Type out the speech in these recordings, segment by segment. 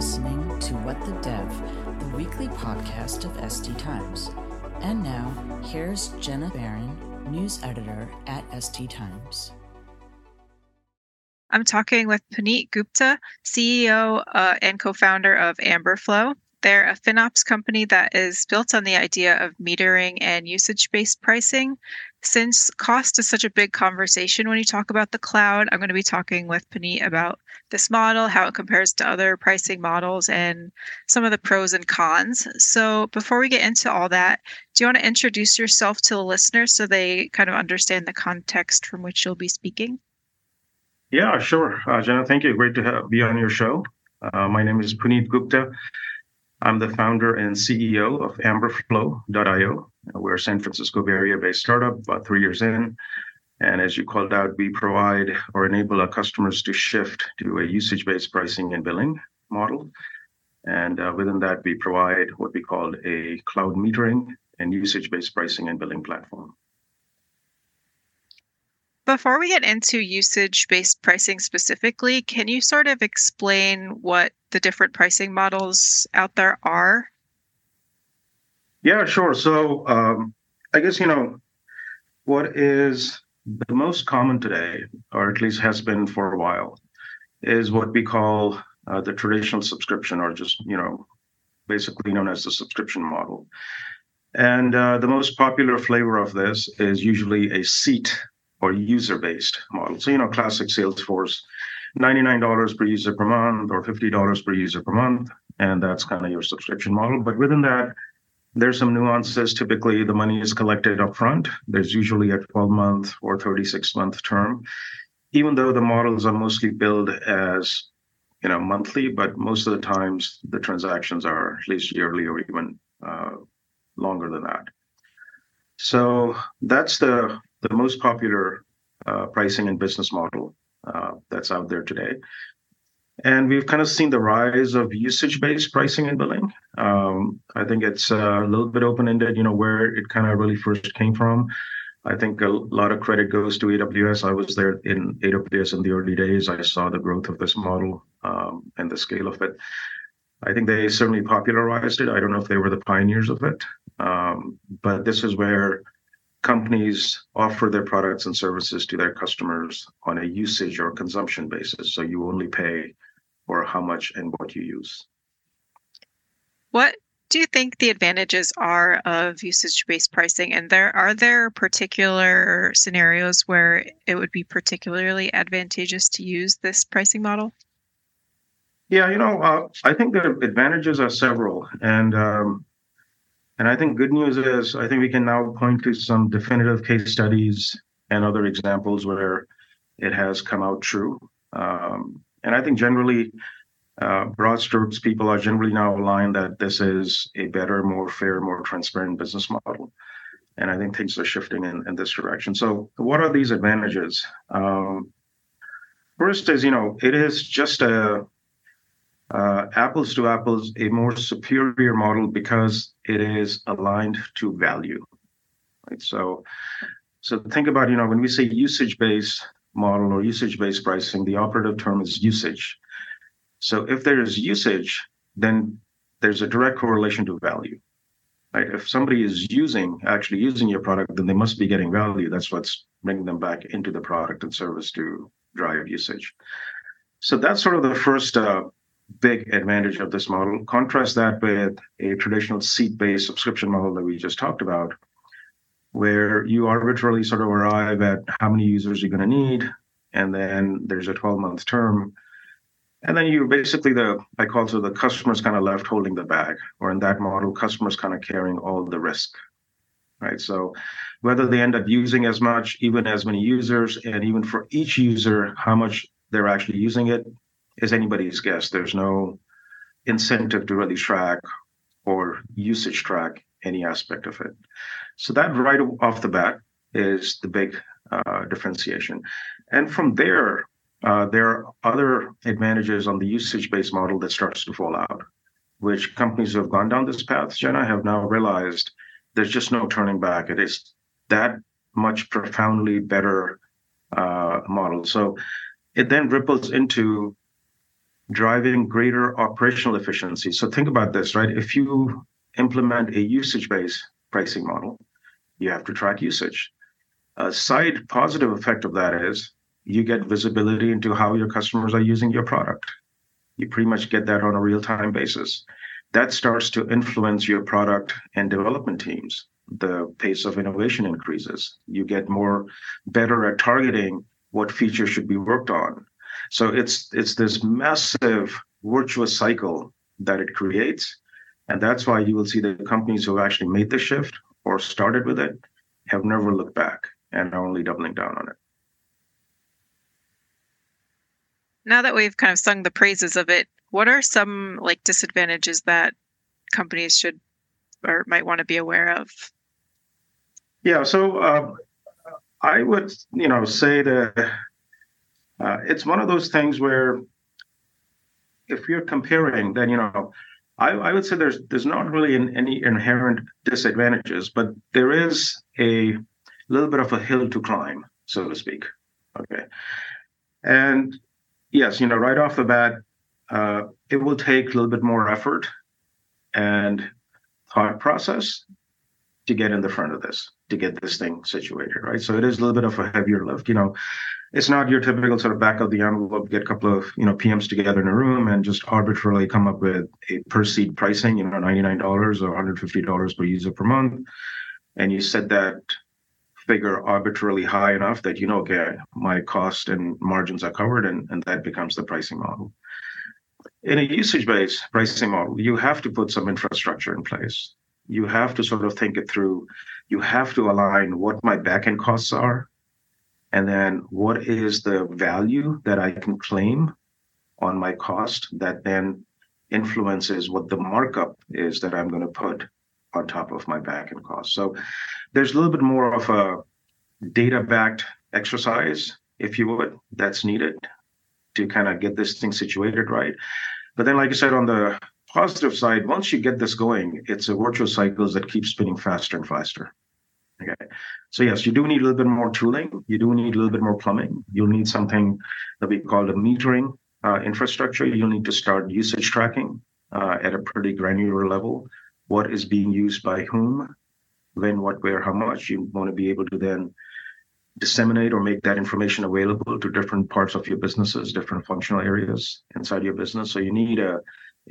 listening to What the Dev, the weekly podcast of SD Times. And now, here's Jenna Barron, news editor at SD Times. I'm talking with Puneet Gupta, CEO uh, and co founder of Amberflo. They're a FinOps company that is built on the idea of metering and usage based pricing. Since cost is such a big conversation when you talk about the cloud, I'm going to be talking with Puneet about this model, how it compares to other pricing models, and some of the pros and cons. So, before we get into all that, do you want to introduce yourself to the listeners so they kind of understand the context from which you'll be speaking? Yeah, sure. Uh, Jenna, thank you. Great to have, be on your show. Uh, my name is Puneet Gupta. I'm the founder and CEO of Amberflo.io. We're a San Francisco Bay Area based startup, about three years in. And as you called out, we provide or enable our customers to shift to a usage based pricing and billing model. And uh, within that, we provide what we call a cloud metering and usage based pricing and billing platform. Before we get into usage based pricing specifically, can you sort of explain what the different pricing models out there are? Yeah, sure. So um, I guess, you know, what is the most common today, or at least has been for a while, is what we call uh, the traditional subscription, or just, you know, basically known as the subscription model. And uh, the most popular flavor of this is usually a seat or user-based model. So, you know, classic Salesforce, $99 per user per month or $50 per user per month. And that's kind of your subscription model. But within that, there's some nuances. Typically, the money is collected upfront. There's usually a 12 month or 36 month term, even though the models are mostly billed as you know monthly, but most of the times the transactions are at least yearly or even uh, longer than that. So that's the the most popular uh, pricing and business model uh, that's out there today. And we've kind of seen the rise of usage-based pricing and billing. Um, I think it's a little bit open-ended, you know, where it kind of really first came from. I think a lot of credit goes to AWS. I was there in AWS in the early days. I saw the growth of this model um, and the scale of it. I think they certainly popularized it. I don't know if they were the pioneers of it, um, but this is where companies offer their products and services to their customers on a usage or consumption basis. So you only pay for how much and what you use. What do you think the advantages are of usage-based pricing and there are there particular scenarios where it would be particularly advantageous to use this pricing model yeah you know uh, i think the advantages are several and um, and I think good news is I think we can now point to some definitive case studies and other examples where it has come out true. Um, and I think generally, uh, broad strokes, people are generally now aligned that this is a better, more fair, more transparent business model. And I think things are shifting in, in this direction. So, what are these advantages? Um, first is, you know, it is just a uh, apples to apples, a more superior model because it is aligned to value. Right. So, so think about you know when we say usage based model or usage based pricing, the operative term is usage. So if there is usage, then there's a direct correlation to value. Right. If somebody is using actually using your product, then they must be getting value. That's what's bringing them back into the product and service to drive usage. So that's sort of the first uh, big advantage of this model. Contrast that with a traditional seat-based subscription model that we just talked about, where you arbitrarily sort of arrive at how many users you're going to need, and then there's a 12-month term. And then you basically the I call it the customers kind of left holding the bag, or in that model, customers kind of carrying all the risk. Right. So whether they end up using as much, even as many users, and even for each user, how much they're actually using it, is anybody's guess. There's no incentive to really track or usage track any aspect of it. So that right off the bat is the big uh, differentiation. And from there, uh, there are other advantages on the usage-based model that starts to fall out, which companies who have gone down this path, Jenna, have now realized there's just no turning back. It is that much profoundly better uh, model. So it then ripples into driving greater operational efficiency. So think about this, right? If you implement a usage-based pricing model, you have to track usage. A side positive effect of that is you get visibility into how your customers are using your product. You pretty much get that on a real-time basis. That starts to influence your product and development teams. The pace of innovation increases. You get more better at targeting what features should be worked on. So it's it's this massive virtuous cycle that it creates. And that's why you will see the companies who actually made the shift or started with it have never looked back and are only doubling down on it. Now that we've kind of sung the praises of it, what are some like disadvantages that companies should or might want to be aware of? Yeah, so uh, I would, you know, say that uh, it's one of those things where if you're comparing, then you know, I, I would say there's there's not really an, any inherent disadvantages, but there is a little bit of a hill to climb, so to speak. Okay, and yes, you know, right off the bat, uh, it will take a little bit more effort and thought process to get in the front of this, to get this thing situated, right? So it is a little bit of a heavier lift. You know, it's not your typical sort of back of the envelope, get a couple of you know PMs together in a room and just arbitrarily come up with a per seat pricing, you know, ninety nine dollars or one hundred fifty dollars per user per month, and you set that figure arbitrarily high enough that you know, okay, my cost and margins are covered, and and that becomes the pricing model. In a usage based pricing model, you have to put some infrastructure in place. You have to sort of think it through. You have to align what my backend costs are and then what is the value that I can claim on my cost that then influences what the markup is that I'm going to put on top of my backend cost. So there's a little bit more of a data backed exercise, if you would, that's needed to kind of get this thing situated right. But then, like I said, on the positive side, once you get this going, it's a virtuous cycle that keeps spinning faster and faster. Okay. So yes, you do need a little bit more tooling. You do need a little bit more plumbing. You'll need something that we call the metering uh, infrastructure. You'll need to start usage tracking uh, at a pretty granular level. What is being used by whom, when, what, where, how much. You want to be able to then disseminate or make that information available to different parts of your businesses, different functional areas inside your business. So you need a a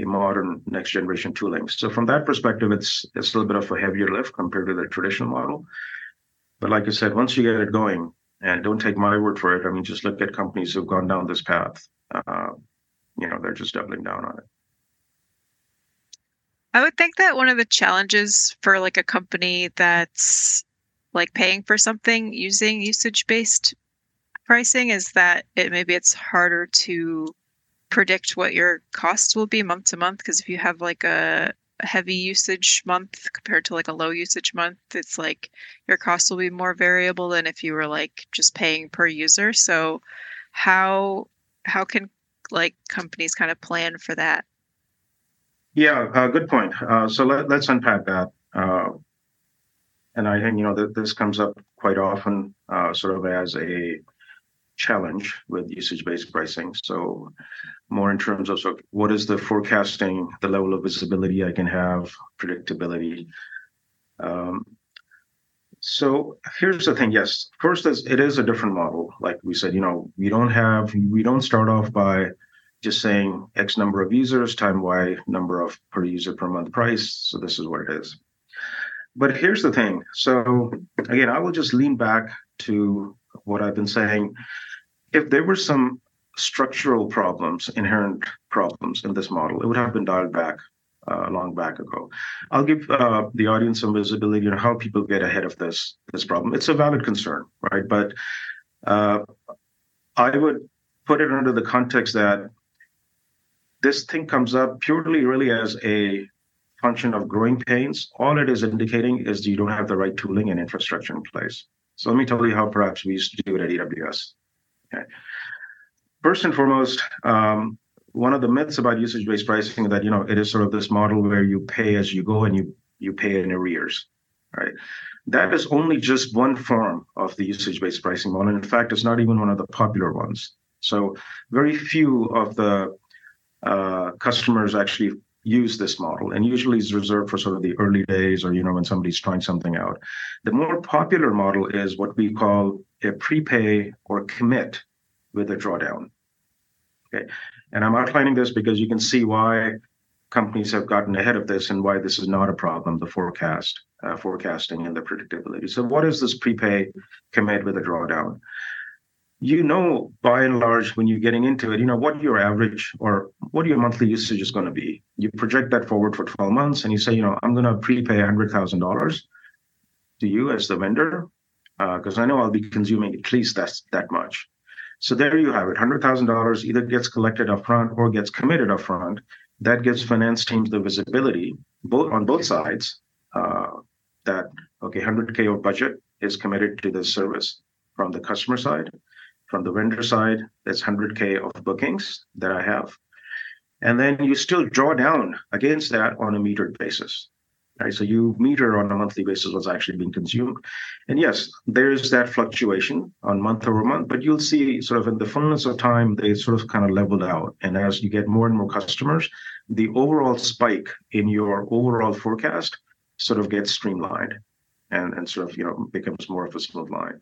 modern next generation tooling. So from that perspective, it's it's a little bit of a heavier lift compared to the traditional model. But like I said, once you get it going, and don't take my word for it, I mean, just look at companies who've gone down this path. Uh, you know, they're just doubling down on it. I would think that one of the challenges for like a company that's like paying for something using usage based pricing is that it maybe it's harder to predict what your costs will be month to month? Because if you have like a, heavy usage month compared to like a low usage month it's like your costs will be more variable than if you were like just paying per user. So how how can like companies kind of plan for that? Yeah uh, good point. Uh, so let, us unpack that. Uh, and i think you know that this comes up quite often uh, sort of as a challenge with usage-based pricing. So more in terms of so what is the forecasting, the level of visibility I can have, predictability. Um, so here's the thing. Yes, first is it is a different model. Like we said, you know, we don't have we don't start off by just saying X number of users time Y number of per user per month price. So this is what it is. But here's the thing. So again, I will just lean back to what I've been saying if there were some structural problems, inherent problems in this model, it would have been dialed back uh, long back ago. I'll give uh, the audience some visibility on how people get ahead of this this problem. It's a valid concern, right? But uh, I would put it under the context that this thing comes up purely, really, as a function of growing pains. All it is indicating is you don't have the right tooling and infrastructure in place. So let me tell you how perhaps we used to do it at AWS. Okay. First and foremost, um, one of the myths about usage-based pricing is that you know it is sort of this model where you pay as you go and you you pay in arrears, right? That is only just one form of the usage-based pricing model. And in fact, it's not even one of the popular ones. So very few of the uh, customers actually use this model and usually is reserved for sort of the early days or you know when somebody's trying something out. The more popular model is what we call a prepay or commit with a drawdown. Okay? And i'm outlining this because you can see why companies have gotten ahead of this and why this is not a problem the forecast uh, forecasting and the predictability. So what is this prepay commit with a drawdown you know by and large when you're getting into it you know what your average or what your monthly usage is going to be. You project that forward for 12 months and you say you know i'm going to prepay $100000 to you as the vendor because uh, i know i'll be consuming at least that's that much. So there you have it. $100000 either gets collected upfront or gets committed upfront. That gives finance teams the visibility both on both sides uh, that okay 100k of budget is committed to this service from the customer side from the vendor side, that's 100K of bookings that I have. And then you still draw down against that on a metered basis. Right. So you meter on a monthly basis what's actually being consumed. And yes, there's that fluctuation on month over month, but you'll see sort of in the fullness of time, they sort of kind of leveled out. And as you get more and more customers, the overall spike in your overall forecast sort of gets streamlined and, and sort of, you know, becomes more of a smooth line.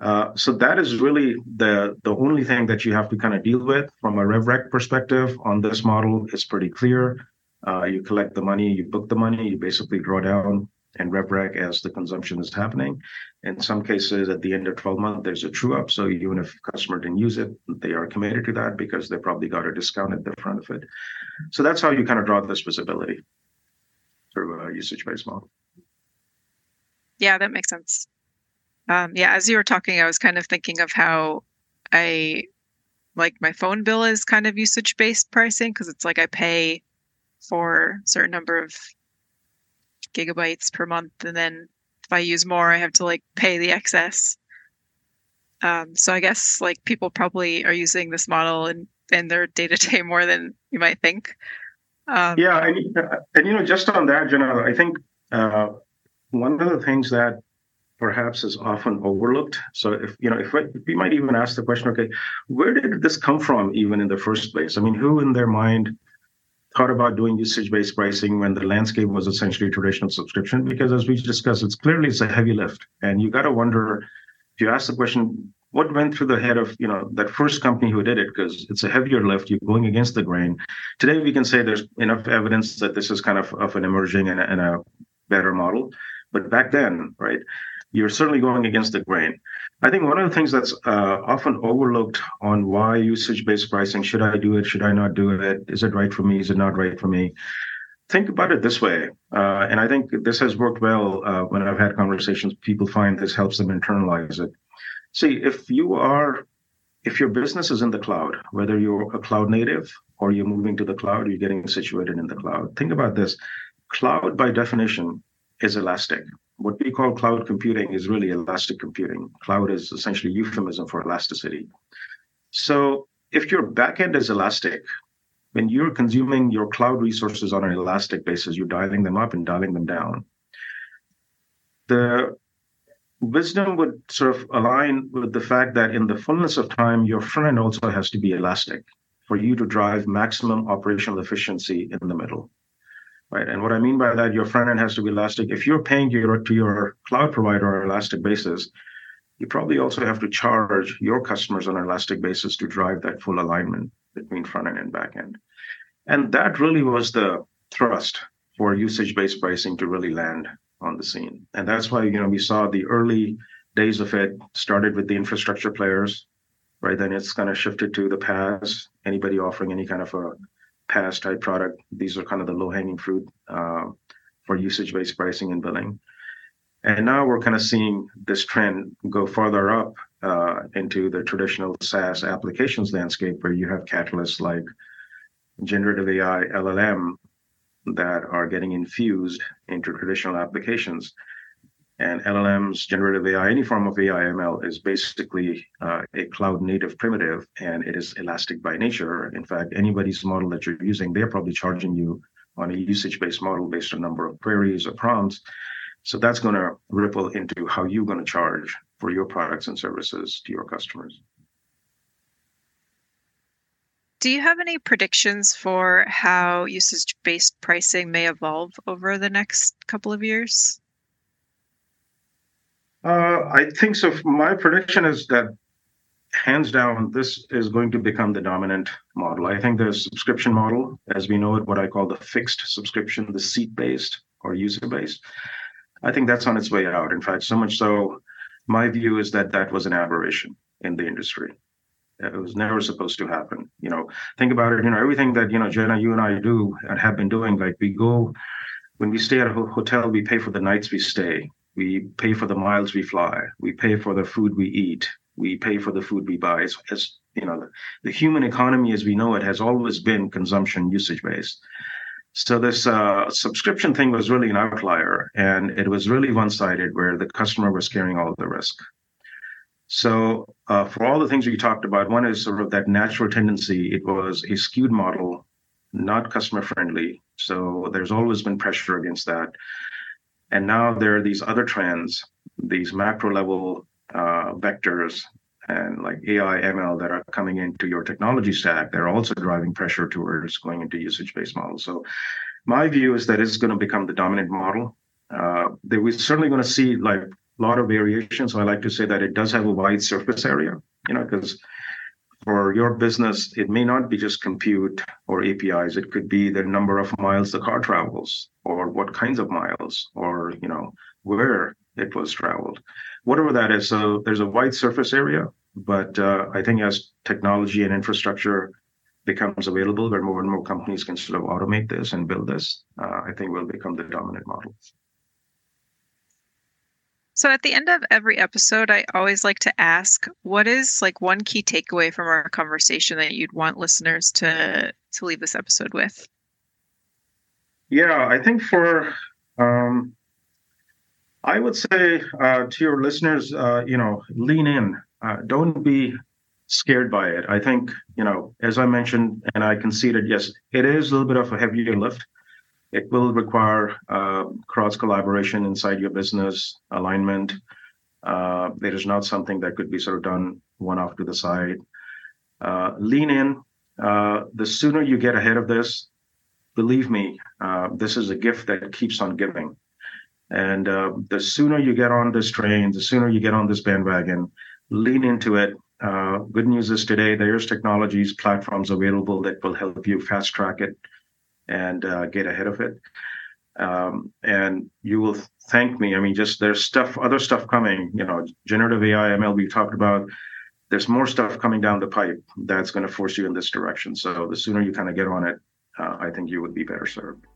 Uh, so that is really the the only thing that you have to kind of deal with from a RevRec perspective on this model is pretty clear. Uh, you collect the money, you book the money, you basically draw down and RevRec as the consumption is happening. In some cases, at the end of 12 months, there's a true up. So even if customer didn't use it, they are committed to that because they probably got a discount at the front of it. So that's how you kind of draw this visibility through a usage based model. Yeah, that makes sense. Um, yeah, as you were talking, I was kind of thinking of how I like my phone bill is kind of usage based pricing because it's like I pay for a certain number of gigabytes per month, and then if I use more, I have to like pay the excess. Um, so I guess like people probably are using this model in, in their day to day more than you might think. Um, yeah, and, and you know, just on that, Jenna, I think uh, one of the things that perhaps is often overlooked. So if you know, if, we might even ask the question, okay, where did this come from even in the first place? I mean, who in their mind thought about doing usage-based pricing when the landscape was essentially traditional subscription? Because as we discussed, it's clearly it's a heavy lift. And you gotta wonder if you ask the question, what went through the head of you know that first company who did it because it's a heavier lift you're going against the grain today we can say there's enough evidence that this is kind of, of an emerging and a, and a better model but back then right you're certainly going against the grain. I think one of the things that's uh, often overlooked on why usage based pricing should I do it? Should I not do it? Is it right for me? Is it not right for me? Think about it this way. Uh, and I think this has worked well uh, when I've had conversations. People find this helps them internalize it. See, if you are, if your business is in the cloud, whether you're a cloud native or you're moving to the cloud, you're getting situated in the cloud. Think about this cloud, by definition, is elastic what we call cloud computing is really elastic computing. Cloud is essentially euphemism for elasticity. So if your backend is elastic, when you're consuming your cloud resources on an elastic basis, you're dialing them up and dialing them down. The wisdom would sort of align with the fact that in the fullness of time, your front end also has to be elastic for you to drive maximum operational efficiency in the middle right? And what I mean by that, your front end has to be elastic. If you're paying your to your cloud provider on an elastic basis, you probably also have to charge your customers on an elastic basis to drive that full alignment between front end and back end. And that really was the thrust for usage-based pricing to really land on the scene. And that's why, you know, we saw the early days of it started with the infrastructure players, right? Then it's kind of shifted to the PaaS, anybody offering any kind of a PaaS type product. These are kind of the low hanging fruit uh, for usage based pricing and billing. And now we're kind of seeing this trend go farther up uh, into the traditional SaaS applications landscape where you have catalysts like generative AI, LLM that are getting infused into traditional applications. And LLMs, generative AI, any form of AI ML is basically uh, a cloud native primitive and it is elastic by nature. In fact, anybody's model that you're using, they're probably charging you on a usage based model based on number of queries or prompts. So that's going to ripple into how you're going to charge for your products and services to your customers. Do you have any predictions for how usage based pricing may evolve over the next couple of years? Uh, I think so. My prediction is that hands down, this is going to become the dominant model. I think the subscription model, as we know it, what I call the fixed subscription, the seat based or user based, I think that's on its way out. In fact, so much so, my view is that that was an aberration in the industry. It was never supposed to happen. You know, think about it. You know, everything that you know, Jenna, you and I do and have been doing. Like we go when we stay at a hotel, we pay for the nights we stay. We pay for the miles we fly. We pay for the food we eat. We pay for the food we buy. As, you know, the, the human economy as we know it has always been consumption usage based. So this uh, subscription thing was really an outlier, and it was really one-sided, where the customer was carrying all the risk. So uh, for all the things we talked about, one is sort of that natural tendency. It was a skewed model, not customer friendly. So there's always been pressure against that. And now there are these other trends, these macro level uh, vectors and like AI, ML that are coming into your technology stack. They're also driving pressure towards going into usage-based models. So my view is that it's going to become the dominant model. Uh, that we're certainly going to see like a lot of variation. So I like to say that it does have a wide surface area, you know, because for your business, it may not be just compute or APIs. It could be the number of miles the car travels, or what kinds of miles, or you know where it was traveled, whatever that is. So there's a wide surface area, but uh, I think as technology and infrastructure becomes available, where more and more companies can sort of automate this and build this, uh, I think will become the dominant model. So at the end of every episode, I always like to ask, what is like one key takeaway from our conversation that you'd want listeners to to leave this episode with? Yeah, I think for um, I would say uh, to your listeners, uh, you know, lean in. Uh, don't be scared by it. I think, you know, as I mentioned, and I conceded, yes, it is a little bit of a heavier lift. It will require uh, cross collaboration inside your business, alignment. Uh, it is not something that could be sort of done one off to the side. Uh, lean in. Uh, the sooner you get ahead of this, believe me, uh, this is a gift that keeps on giving. And uh, the sooner you get on this train, the sooner you get on this bandwagon, lean into it. good news is today there's technologies, platforms available that will help you fast track it and uh, get ahead of it. Um, and you will thank me. I mean, just there's stuff, other stuff coming. You know, generative AI, ML. We talked about. There's more stuff coming down the pipe that's going to force you in this direction. So the sooner you kind of get on it, uh, I think you would be better served.